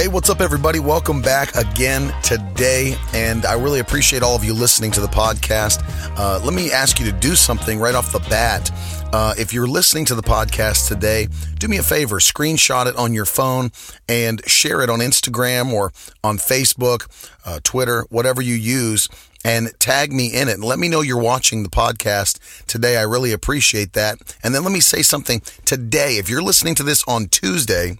Hey, what's up, everybody? Welcome back again today. And I really appreciate all of you listening to the podcast. Uh, let me ask you to do something right off the bat. Uh, if you're listening to the podcast today, do me a favor, screenshot it on your phone and share it on Instagram or on Facebook, uh, Twitter, whatever you use, and tag me in it. And let me know you're watching the podcast today. I really appreciate that. And then let me say something today. If you're listening to this on Tuesday,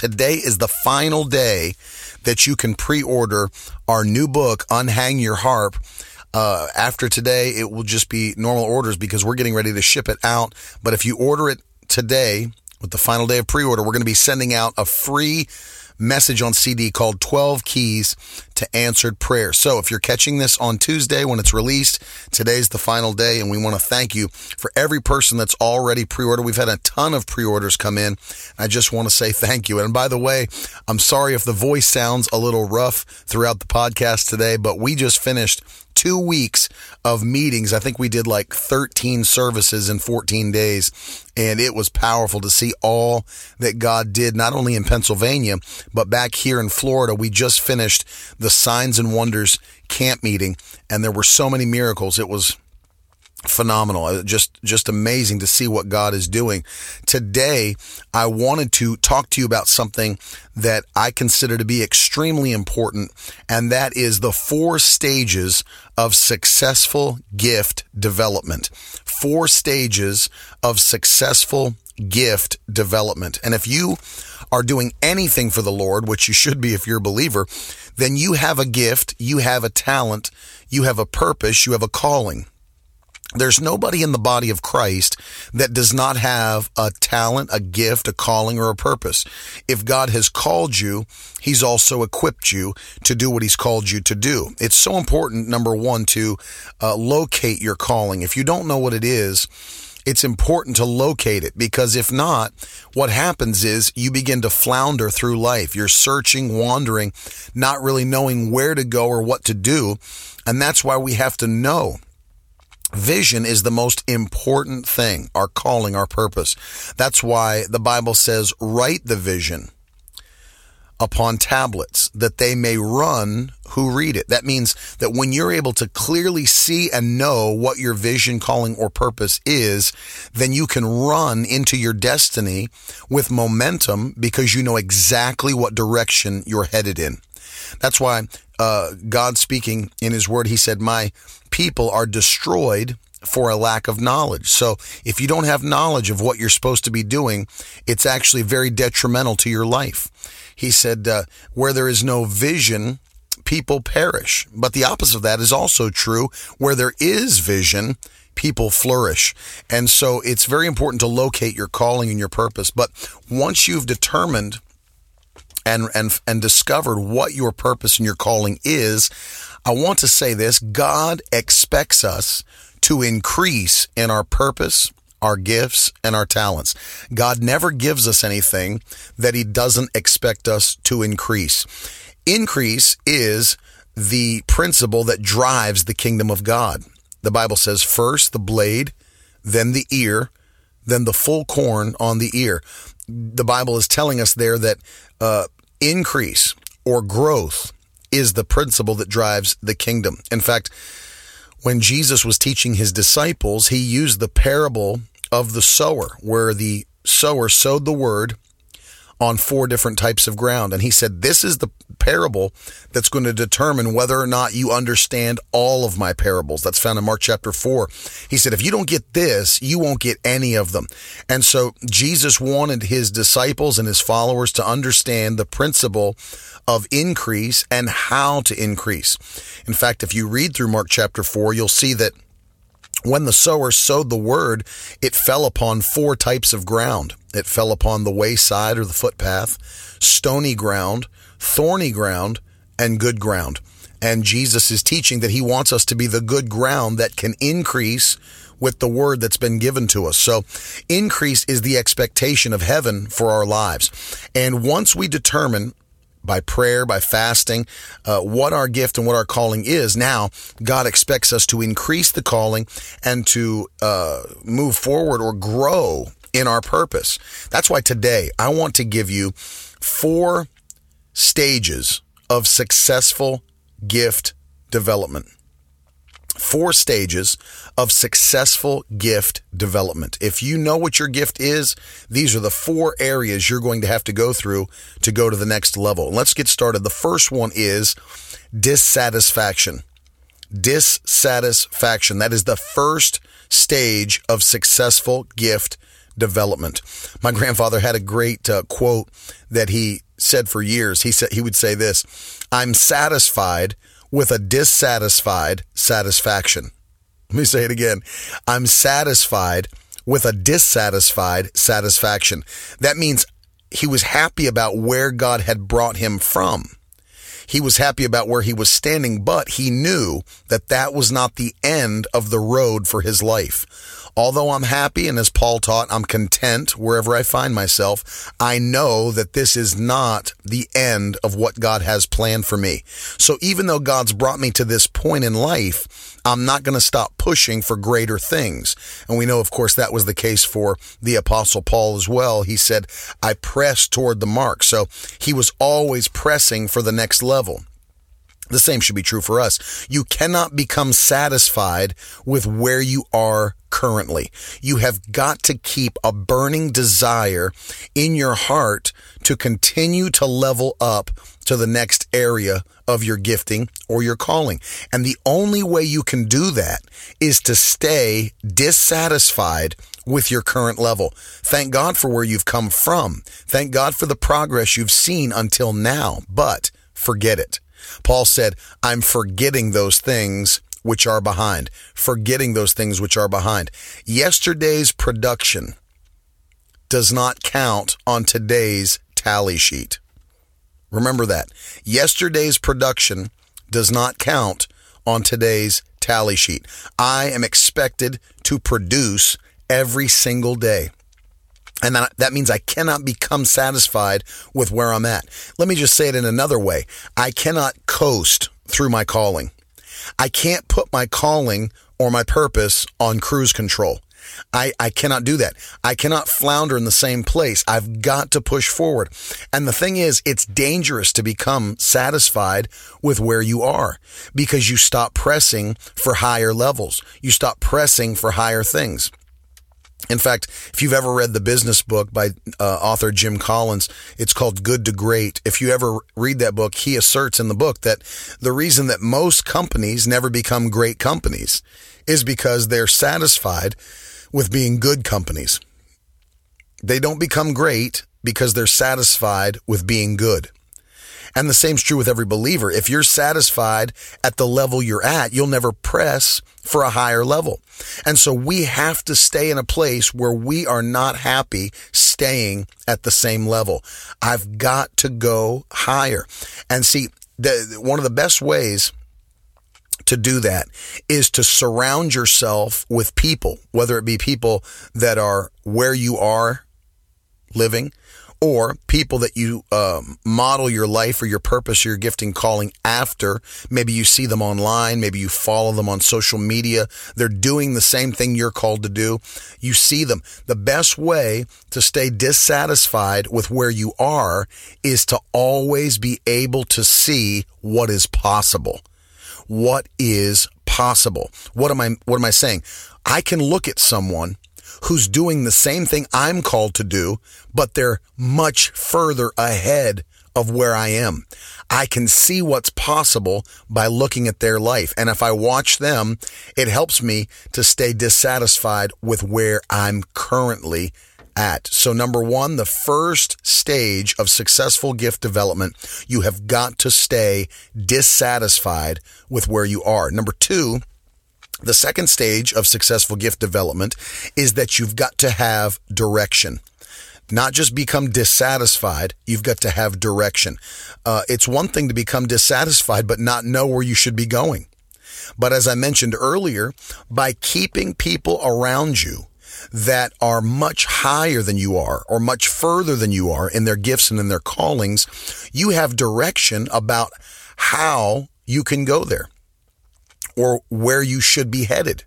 Today is the final day that you can pre-order our new book, Unhang Your Harp. Uh, after today, it will just be normal orders because we're getting ready to ship it out. But if you order it today, with the final day of pre-order, we're going to be sending out a free message on CD called 12 Keys to Answered Prayer. So if you're catching this on Tuesday when it's released, today's the final day and we want to thank you for every person that's already pre-ordered. We've had a ton of pre-orders come in. I just want to say thank you. And by the way, I'm sorry if the voice sounds a little rough throughout the podcast today, but we just finished two weeks of meetings. I think we did like 13 services in 14 days. And it was powerful to see all that God did, not only in Pennsylvania, but back here in Florida. We just finished the Signs and Wonders camp meeting, and there were so many miracles. It was phenomenal. Uh, just just amazing to see what god is doing. Today i wanted to talk to you about something that i consider to be extremely important and that is the four stages of successful gift development. Four stages of successful gift development. And if you are doing anything for the lord which you should be if you're a believer then you have a gift you have a talent you have a purpose you have a calling there's nobody in the body of Christ that does not have a talent, a gift, a calling, or a purpose. If God has called you, He's also equipped you to do what He's called you to do. It's so important, number one, to uh, locate your calling. If you don't know what it is, it's important to locate it because if not, what happens is you begin to flounder through life. You're searching, wandering, not really knowing where to go or what to do. And that's why we have to know Vision is the most important thing, our calling, our purpose. That's why the Bible says, write the vision upon tablets that they may run who read it. That means that when you're able to clearly see and know what your vision, calling, or purpose is, then you can run into your destiny with momentum because you know exactly what direction you're headed in. That's why uh, God speaking in His Word, He said, "My people are destroyed." For a lack of knowledge. So if you don't have knowledge of what you're supposed to be doing, it's actually very detrimental to your life. He said, uh, where there is no vision, people perish. But the opposite of that is also true. Where there is vision, people flourish. And so it's very important to locate your calling and your purpose. But once you've determined and, and, and discovered what your purpose and your calling is, I want to say this God expects us to increase in our purpose, our gifts, and our talents. God never gives us anything that He doesn't expect us to increase. Increase is the principle that drives the kingdom of God. The Bible says first the blade, then the ear, then the full corn on the ear. The Bible is telling us there that uh, increase or growth is the principle that drives the kingdom. In fact, when Jesus was teaching his disciples, he used the parable of the sower, where the sower sowed the word on four different types of ground. And he said, This is the parable that's going to determine whether or not you understand all of my parables. That's found in Mark chapter 4. He said, If you don't get this, you won't get any of them. And so Jesus wanted his disciples and his followers to understand the principle of increase and how to increase. In fact, if you read through Mark chapter 4, you'll see that when the sower sowed the word, it fell upon four types of ground. It fell upon the wayside or the footpath, stony ground, thorny ground, and good ground. And Jesus is teaching that he wants us to be the good ground that can increase with the word that's been given to us. So increase is the expectation of heaven for our lives. And once we determine by prayer, by fasting, uh, what our gift and what our calling is. Now, God expects us to increase the calling and to uh, move forward or grow in our purpose. That's why today I want to give you four stages of successful gift development four stages of successful gift development. If you know what your gift is, these are the four areas you're going to have to go through to go to the next level. Let's get started. The first one is dissatisfaction. Dissatisfaction. That is the first stage of successful gift development. My grandfather had a great uh, quote that he said for years. He said he would say this, "I'm satisfied with a dissatisfied satisfaction. Let me say it again. I'm satisfied with a dissatisfied satisfaction. That means he was happy about where God had brought him from. He was happy about where he was standing, but he knew that that was not the end of the road for his life. Although I'm happy, and as Paul taught, I'm content wherever I find myself, I know that this is not the end of what God has planned for me. So even though God's brought me to this point in life, I'm not going to stop pushing for greater things. And we know, of course, that was the case for the apostle Paul as well. He said, I press toward the mark. So he was always pressing for the next level. The same should be true for us. You cannot become satisfied with where you are currently. You have got to keep a burning desire in your heart to continue to level up to the next area of your gifting or your calling. And the only way you can do that is to stay dissatisfied with your current level. Thank God for where you've come from. Thank God for the progress you've seen until now, but forget it. Paul said, I'm forgetting those things which are behind, forgetting those things which are behind. Yesterday's production does not count on today's tally sheet. Remember that. Yesterday's production does not count on today's tally sheet. I am expected to produce every single day. And that, that means I cannot become satisfied with where I'm at. Let me just say it in another way. I cannot coast through my calling. I can't put my calling or my purpose on cruise control. I, I cannot do that. I cannot flounder in the same place. I've got to push forward. And the thing is, it's dangerous to become satisfied with where you are because you stop pressing for higher levels. You stop pressing for higher things. In fact, if you've ever read the business book by uh, author Jim Collins, it's called Good to Great. If you ever read that book, he asserts in the book that the reason that most companies never become great companies is because they're satisfied with being good companies. They don't become great because they're satisfied with being good. And the same's true with every believer. If you're satisfied at the level you're at, you'll never press for a higher level. And so we have to stay in a place where we are not happy staying at the same level. I've got to go higher. And see, the, one of the best ways to do that is to surround yourself with people, whether it be people that are where you are living or people that you um, model your life or your purpose, or your gifting calling after. Maybe you see them online. Maybe you follow them on social media. They're doing the same thing you're called to do. You see them. The best way to stay dissatisfied with where you are is to always be able to see what is possible. What is possible? What am I, what am I saying? I can look at someone who's doing the same thing I'm called to do, but they're much further ahead of where I am. I can see what's possible by looking at their life. And if I watch them, it helps me to stay dissatisfied with where I'm currently at. So number one, the first stage of successful gift development, you have got to stay dissatisfied with where you are. Number two, the second stage of successful gift development is that you've got to have direction. not just become dissatisfied, you've got to have direction. Uh, it's one thing to become dissatisfied, but not know where you should be going. But as I mentioned earlier, by keeping people around you that are much higher than you are or much further than you are in their gifts and in their callings, you have direction about how you can go there or where you should be headed.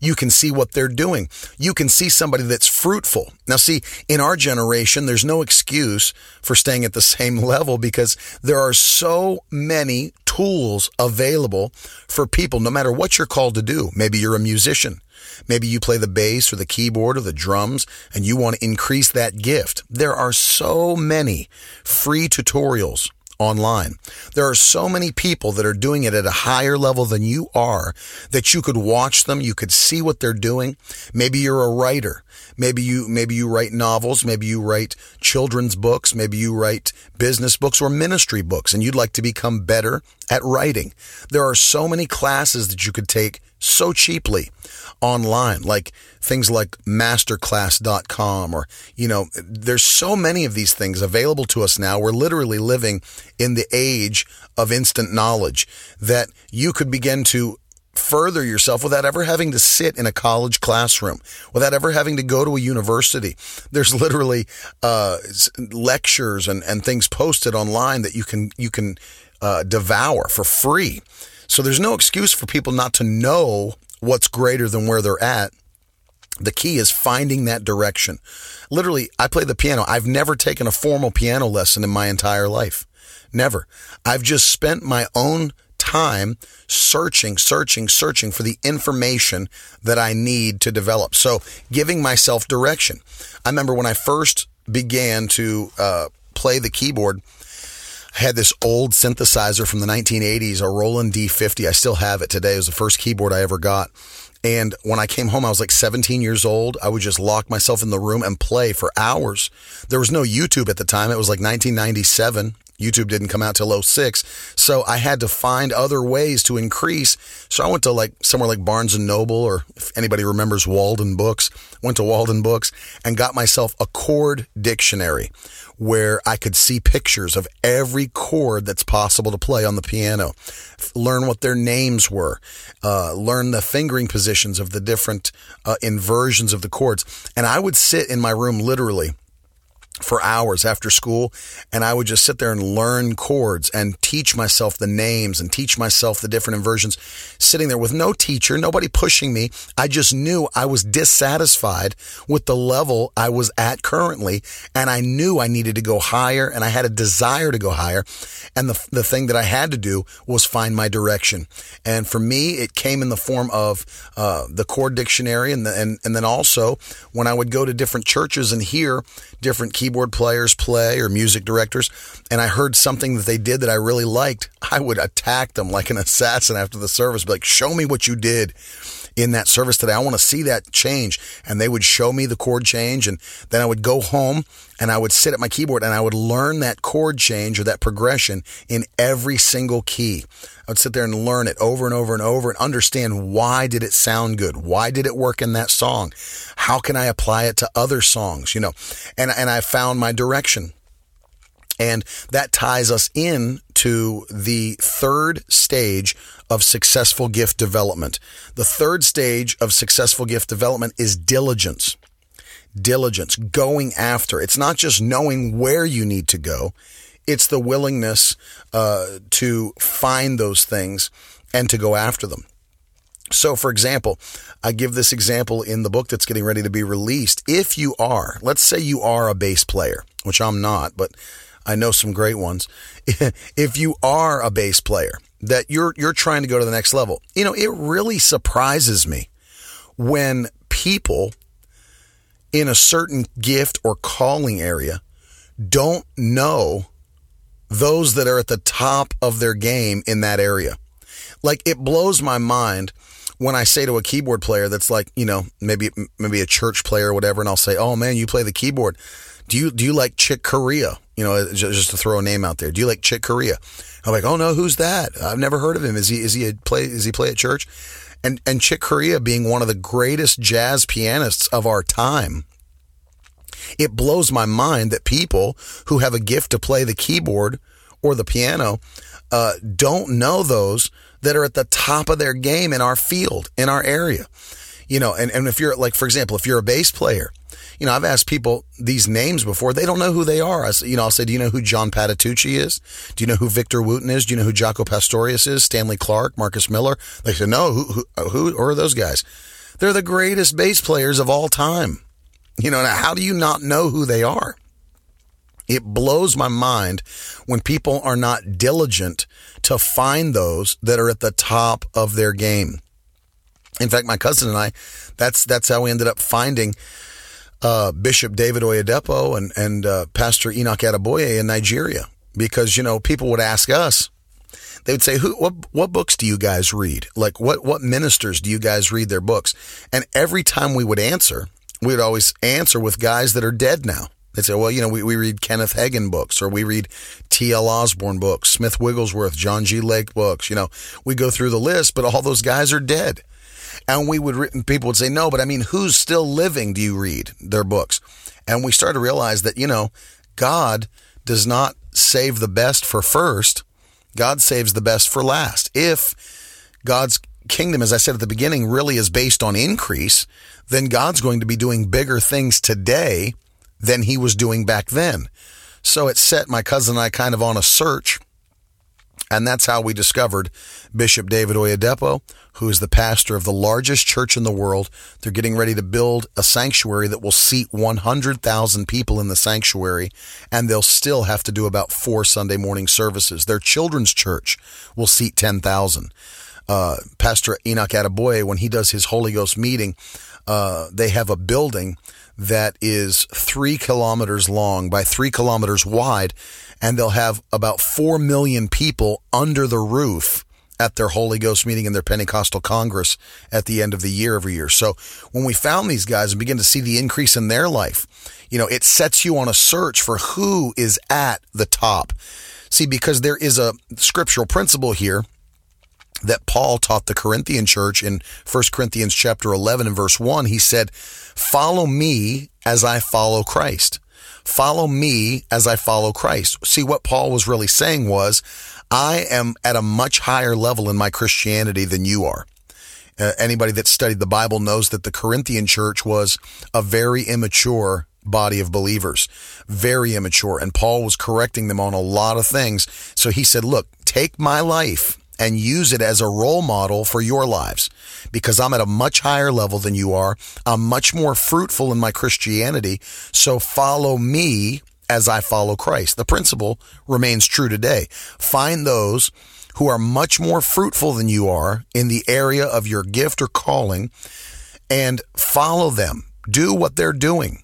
You can see what they're doing. You can see somebody that's fruitful. Now, see, in our generation, there's no excuse for staying at the same level because there are so many tools available for people, no matter what you're called to do. Maybe you're a musician. Maybe you play the bass or the keyboard or the drums and you want to increase that gift. There are so many free tutorials online. There are so many people that are doing it at a higher level than you are that you could watch them. You could see what they're doing. Maybe you're a writer. Maybe you, maybe you write novels. Maybe you write children's books. Maybe you write business books or ministry books and you'd like to become better at writing. There are so many classes that you could take so cheaply online, like things like masterclass.com or, you know, there's so many of these things available to us now. We're literally living in the age of instant knowledge that you could begin to further yourself without ever having to sit in a college classroom, without ever having to go to a university. There's literally uh, lectures and, and things posted online that you can you can uh, devour for free. So there's no excuse for people not to know what's greater than where they're at. The key is finding that direction. Literally, I play the piano. I've never taken a formal piano lesson in my entire life. Never. I've just spent my own time searching, searching, searching for the information that I need to develop. So giving myself direction. I remember when I first began to uh, play the keyboard, I had this old synthesizer from the 1980s, a Roland D50. I still have it today. It was the first keyboard I ever got. And when I came home, I was like 17 years old. I would just lock myself in the room and play for hours. There was no YouTube at the time. It was like 1997. YouTube didn't come out till 06. So I had to find other ways to increase. So I went to like somewhere like Barnes and Noble or if anybody remembers Walden Books, went to Walden Books and got myself a chord dictionary where I could see pictures of every chord that's possible to play on the piano, learn what their names were, uh, learn the fingering positions of the different uh, inversions of the chords. And I would sit in my room literally for hours after school and I would just sit there and learn chords and teach myself the names and teach myself the different inversions sitting there with no teacher, nobody pushing me. I just knew I was dissatisfied with the level I was at currently and I knew I needed to go higher and I had a desire to go higher and the the thing that I had to do was find my direction. And for me it came in the form of uh, the chord dictionary and, the, and and then also when I would go to different churches and hear different keyboard players play or music directors, and I heard something that they did that I really liked, I would attack them like an assassin after the service, be like, show me what you did in that service today. I want to see that change. And they would show me the chord change. And then I would go home and I would sit at my keyboard and I would learn that chord change or that progression in every single key. I would sit there and learn it over and over and over and understand why did it sound good? Why did it work in that song? How can I apply it to other songs? You know, and, and I found my direction. And that ties us in to the third stage of successful gift development. The third stage of successful gift development is diligence. Diligence, going after. It's not just knowing where you need to go. It's the willingness uh, to find those things and to go after them. So, for example, I give this example in the book that's getting ready to be released. If you are, let's say you are a bass player, which I'm not, but I know some great ones. if you are a bass player that you're you're trying to go to the next level, you know, it really surprises me when people in a certain gift or calling area don't know those that are at the top of their game in that area. Like it blows my mind when I say to a keyboard player that's like, you know, maybe maybe a church player or whatever and I'll say, "Oh man, you play the keyboard. Do you do you like Chick Corea?" You know, just to throw a name out there. Do you like Chick Corea? I'm like, oh no, who's that? I've never heard of him. Is he is he a play? Is he play at church? And and Chick Corea being one of the greatest jazz pianists of our time, It blows my mind that people who have a gift to play the keyboard or the piano uh, don't know those that are at the top of their game in our field, in our area. You know, and, and if you're like, for example, if you're a bass player, you know, I've asked people these names before. They don't know who they are. I, you know, I'll say, do you know who John Patitucci is? Do you know who Victor Wooten is? Do you know who Jaco Pastorius is? Stanley Clarke, Marcus Miller? They say, no, who, who, who, who are those guys? They're the greatest bass players of all time. You know, how do you not know who they are? It blows my mind when people are not diligent to find those that are at the top of their game. In fact, my cousin and I, that's that's how we ended up finding uh, Bishop David Oyedepo and and uh, Pastor Enoch Adeboye in Nigeria because you know people would ask us, they would say, "Who? What? What books do you guys read? Like what? What ministers do you guys read their books?" And every time we would answer, we would always answer with guys that are dead now. They'd say, well, you know, we, we read Kenneth Hagin books or we read T.L. Osborn books, Smith Wigglesworth, John G. Lake books. You know, we go through the list, but all those guys are dead. And we would, people would say, no, but I mean, who's still living do you read their books? And we started to realize that, you know, God does not save the best for first. God saves the best for last. If God's kingdom, as I said at the beginning, really is based on increase, then God's going to be doing bigger things today than he was doing back then. So it set my cousin and I kind of on a search. And that's how we discovered Bishop David Oyedepo, who is the pastor of the largest church in the world. They're getting ready to build a sanctuary that will seat 100,000 people in the sanctuary, and they'll still have to do about four Sunday morning services. Their children's church will seat 10,000. Uh, Pastor Enoch Adeboye, when he does his Holy Ghost meeting, uh, they have a building that is three kilometers long by three kilometers wide, and they'll have about four million people under the roof at their Holy Ghost meeting and their Pentecostal Congress at the end of the year every year. So when we found these guys and begin to see the increase in their life, you know, it sets you on a search for who is at the top. See, because there is a scriptural principle here that Paul taught the Corinthian church in 1 Corinthians chapter 11 and verse 1. He said, follow me as I follow Christ. Follow me as I follow Christ. See, what Paul was really saying was, I am at a much higher level in my Christianity than you are. Uh, anybody that studied the Bible knows that the Corinthian church was a very immature body of believers, very immature. And Paul was correcting them on a lot of things. So he said, look, take my life and use it as a role model for your lives because I'm at a much higher level than you are. I'm much more fruitful in my Christianity. So follow me as I follow Christ. The principle remains true today. Find those who are much more fruitful than you are in the area of your gift or calling and follow them. Do what they're doing.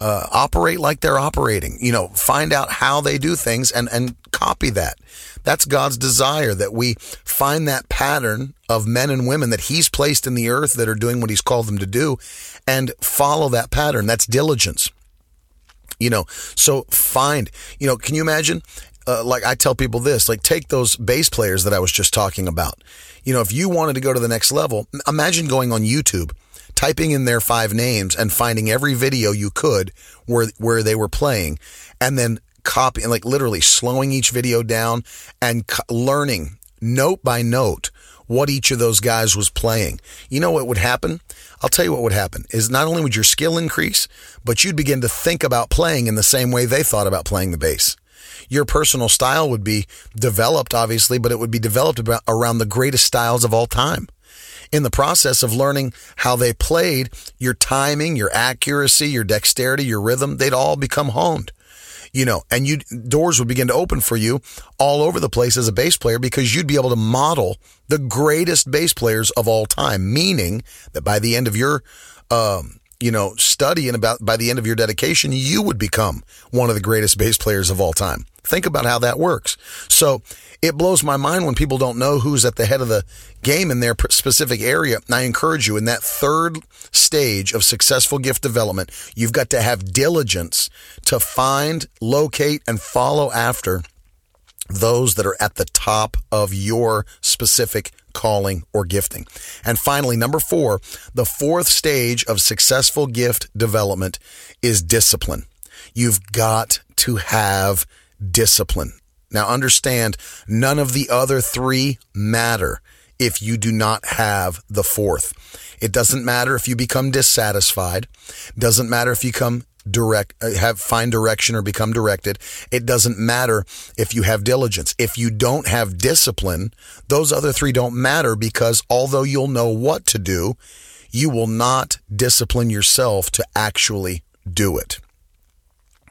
Uh, operate like they're operating. You know, find out how they do things and, and copy that. That's God's desire that we find that pattern of men and women that He's placed in the earth that are doing what He's called them to do and follow that pattern. That's diligence. You know, so find, you know, can you imagine? Uh, like I tell people this, like take those bass players that I was just talking about. You know, if you wanted to go to the next level, imagine going on YouTube, typing in their five names and finding every video you could where, where they were playing and then copying, like literally slowing each video down and learning note by note what each of those guys was playing. You know what would happen? I'll tell you what would happen is not only would your skill increase, but you'd begin to think about playing in the same way they thought about playing the bass. Your personal style would be developed, obviously, but it would be developed about, around the greatest styles of all time. In the process of learning how they played, your timing, your accuracy, your dexterity, your rhythm, they'd all become honed you know, and you doors would begin to open for you all over the place as a bass player because you'd be able to model the greatest bass players of all time. Meaning that by the end of your, um, you know, study and about by the end of your dedication, you would become one of the greatest bass players of all time. Think about how that works. So it blows my mind when people don't know who's at the head of the game in their specific area. And I encourage you in that third stage of successful gift development, you've got to have diligence to find, locate, and follow after those that are at the top of your specific calling or gifting. And finally, number four, the fourth stage of successful gift development is discipline. You've got to have discipline. Now understand, none of the other three matter if you do not have the fourth. It doesn't matter if you become dissatisfied. Doesn't matter if you come direct, uh, have find direction or become directed. It doesn't matter if you have diligence. If you don't have discipline, those other three don't matter because although you'll know what to do, you will not discipline yourself to actually do it.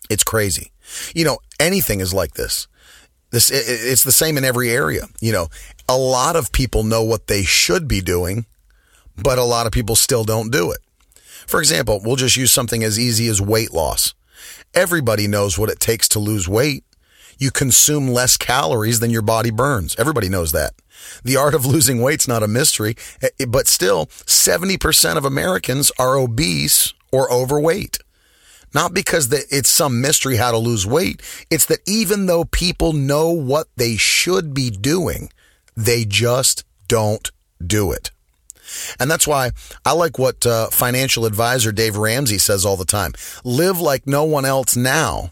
It's crazy. You know, anything is like this. This, it's the same in every area. You know, a lot of people know what they should be doing, but a lot of people still don't do it. For example, we'll just use something as easy as weight loss. Everybody knows what it takes to lose weight. You consume less calories than your body burns. Everybody knows that. The art of losing weight's not a mystery, eh, eh, but still 70% of Americans are obese or overweight. Not because it's some mystery how to lose weight. It's that even though people know what they should be doing, they just don't do it. And that's why I like what uh, financial advisor Dave Ramsey says all the time live like no one else now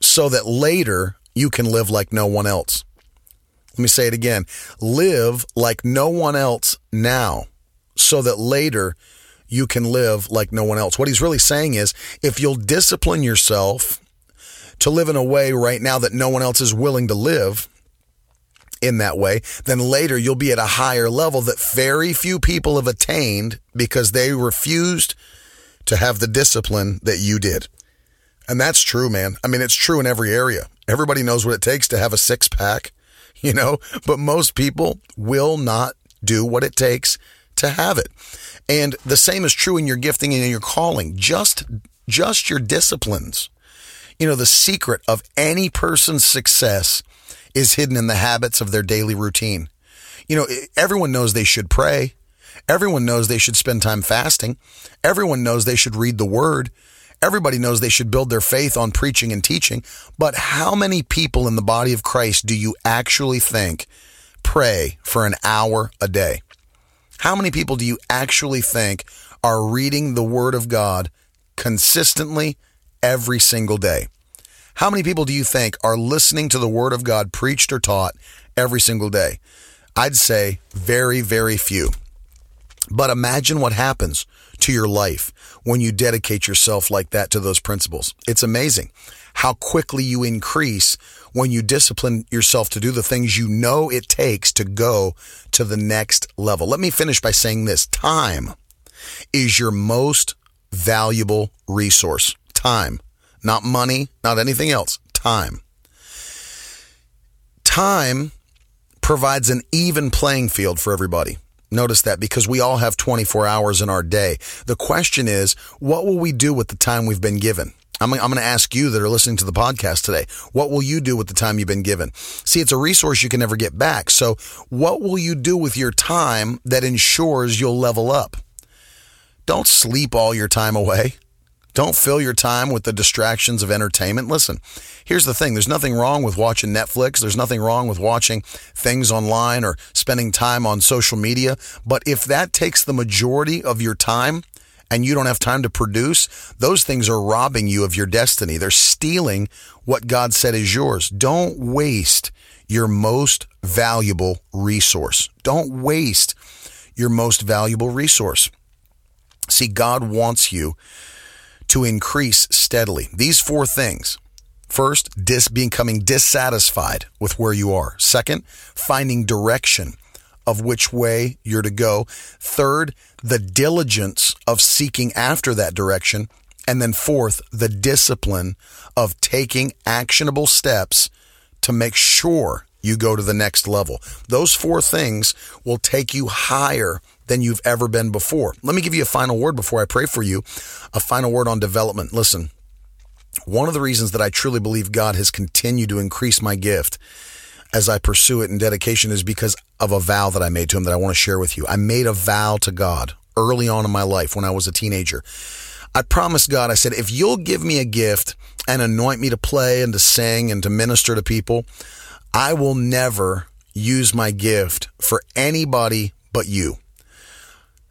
so that later you can live like no one else. Let me say it again live like no one else now so that later you can live like no one else. What he's really saying is if you'll discipline yourself to live in a way right now that no one else is willing to live, in that way, then later you'll be at a higher level that very few people have attained because they refused to have the discipline that you did. And that's true, man. I mean, it's true in every area. Everybody knows what it takes to have a six pack, you know, but most people will not do what it takes to have it. And the same is true in your gifting and in your calling. Just, just your disciplines. You know, the secret of any person's success is hidden in the habits of their daily routine. You know, everyone knows they should pray. Everyone knows they should spend time fasting. Everyone knows they should read the word. Everybody knows they should build their faith on preaching and teaching. But how many people in the body of Christ do you actually think pray for an hour a day? How many people do you actually think are reading the word of God consistently every single day? How many people do you think are listening to the Word of God preached or taught every single day? I'd say very, very few. But imagine what happens to your life when you dedicate yourself like that to those principles. It's amazing how quickly you increase when you discipline yourself to do the things you know it takes to go to the next level. Let me finish by saying this. Time is your most valuable resource. Time. Not money, not anything else. Time. Time provides an even playing field for everybody. Notice that because we all have 24 hours in our day. The question is, what will we do with the time we've been given? I'm, I'm going to ask you that are listening to the podcast today, what will you do with the time you've been given? See, it's a resource you can never get back. So what will you do with your time that ensures you'll level up? Don't sleep all your time away. Don't fill your time with the distractions of entertainment. Listen, here's the thing. There's nothing wrong with watching Netflix. There's nothing wrong with watching things online or spending time on social media. But if that takes the majority of your time and you don't have time to produce, those things are robbing you of your destiny. They're stealing what God said is yours. Don't waste your most valuable resource. Don't waste your most valuable resource. See, God wants you to increase steadily. These four things. First, dis becoming dissatisfied with where you are. Second, finding direction of which way you're to go. Third, the diligence of seeking after that direction. And then fourth, the discipline of taking actionable steps to make sure you go to the next level. Those four things will take you higher than you've ever been before. Let me give you a final word before I pray for you. A final word on development. Listen, one of the reasons that I truly believe God has continued to increase my gift as I pursue it in dedication is because of a vow that I made to him that I want to share with you. I made a vow to God early on in my life when I was a teenager. I promised God, I said, if you'll give me a gift and anoint me to play and to sing and to minister to people, I will never use my gift for anybody but you.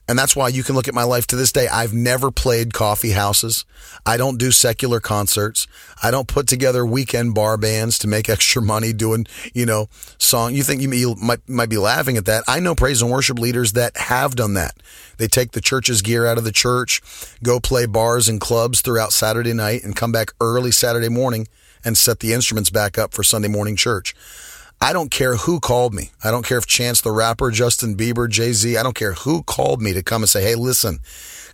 And that's why you can look at my life to this day. I've never played coffee houses. I don't do secular concerts. I don't put together weekend bar bands to make extra money doing, you know, song. You think you might, might be laughing at that. I know praise and worship leaders that have done that. They take the church's gear out of the church, go play bars and clubs throughout Saturday night and come back early Saturday morning and set the instruments back up for Sunday morning church. I don't care who called me. I don't care if Chance the Rapper, Justin Bieber, Jay Z, I don't care who called me to come and say, hey, listen,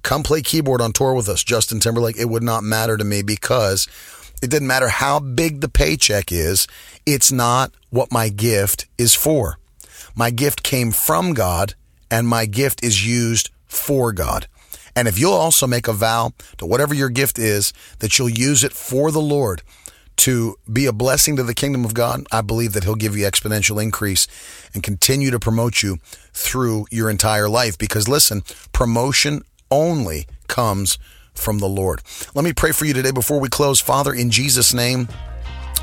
come play keyboard on tour with us, Justin Timberlake. It would not matter to me because it didn't matter how big the paycheck is. It's not what my gift is for. My gift came from God and my gift is used for God. And if you'll also make a vow to whatever your gift is, that you'll use it for the Lord, to be a blessing to the kingdom of God, I believe that He'll give you exponential increase and continue to promote you through your entire life. Because listen, promotion only comes from the Lord. Let me pray for you today before we close. Father, in Jesus' name,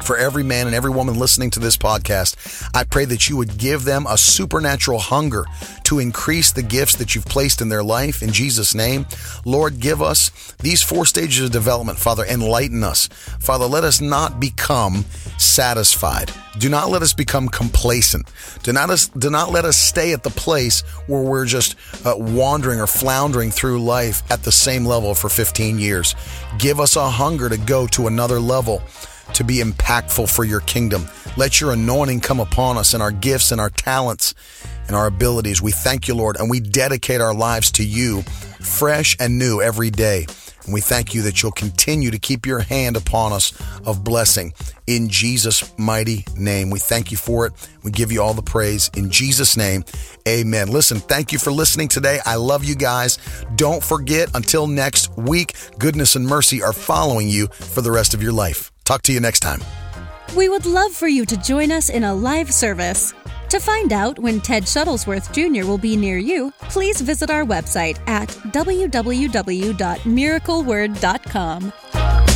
for every man and every woman listening to this podcast, I pray that you would give them a supernatural hunger to increase the gifts that you've placed in their life in Jesus' name. Lord, give us these four stages of development, Father. Enlighten us. Father, let us not become satisfied. Do not let us become complacent. Do not, us, do not let us stay at the place where we're just uh, wandering or floundering through life at the same level for 15 years. Give us a hunger to go to another level to be impactful for your kingdom. Let your anointing come upon us and our gifts and our talents and our abilities. We thank you, Lord, and we dedicate our lives to you fresh and new every day. And we thank you that you'll continue to keep your hand upon us of blessing in Jesus' mighty name. We thank you for it. We give you all the praise in Jesus' name. Amen. Listen, thank you for listening today. I love you guys. Don't forget, until next week, goodness and mercy are following you for the rest of your life. Talk to you next time. We would love for you to join us in a live service. To find out when Ted Shuttlesworth Jr. will be near you, please visit our website at www.miracleword.com.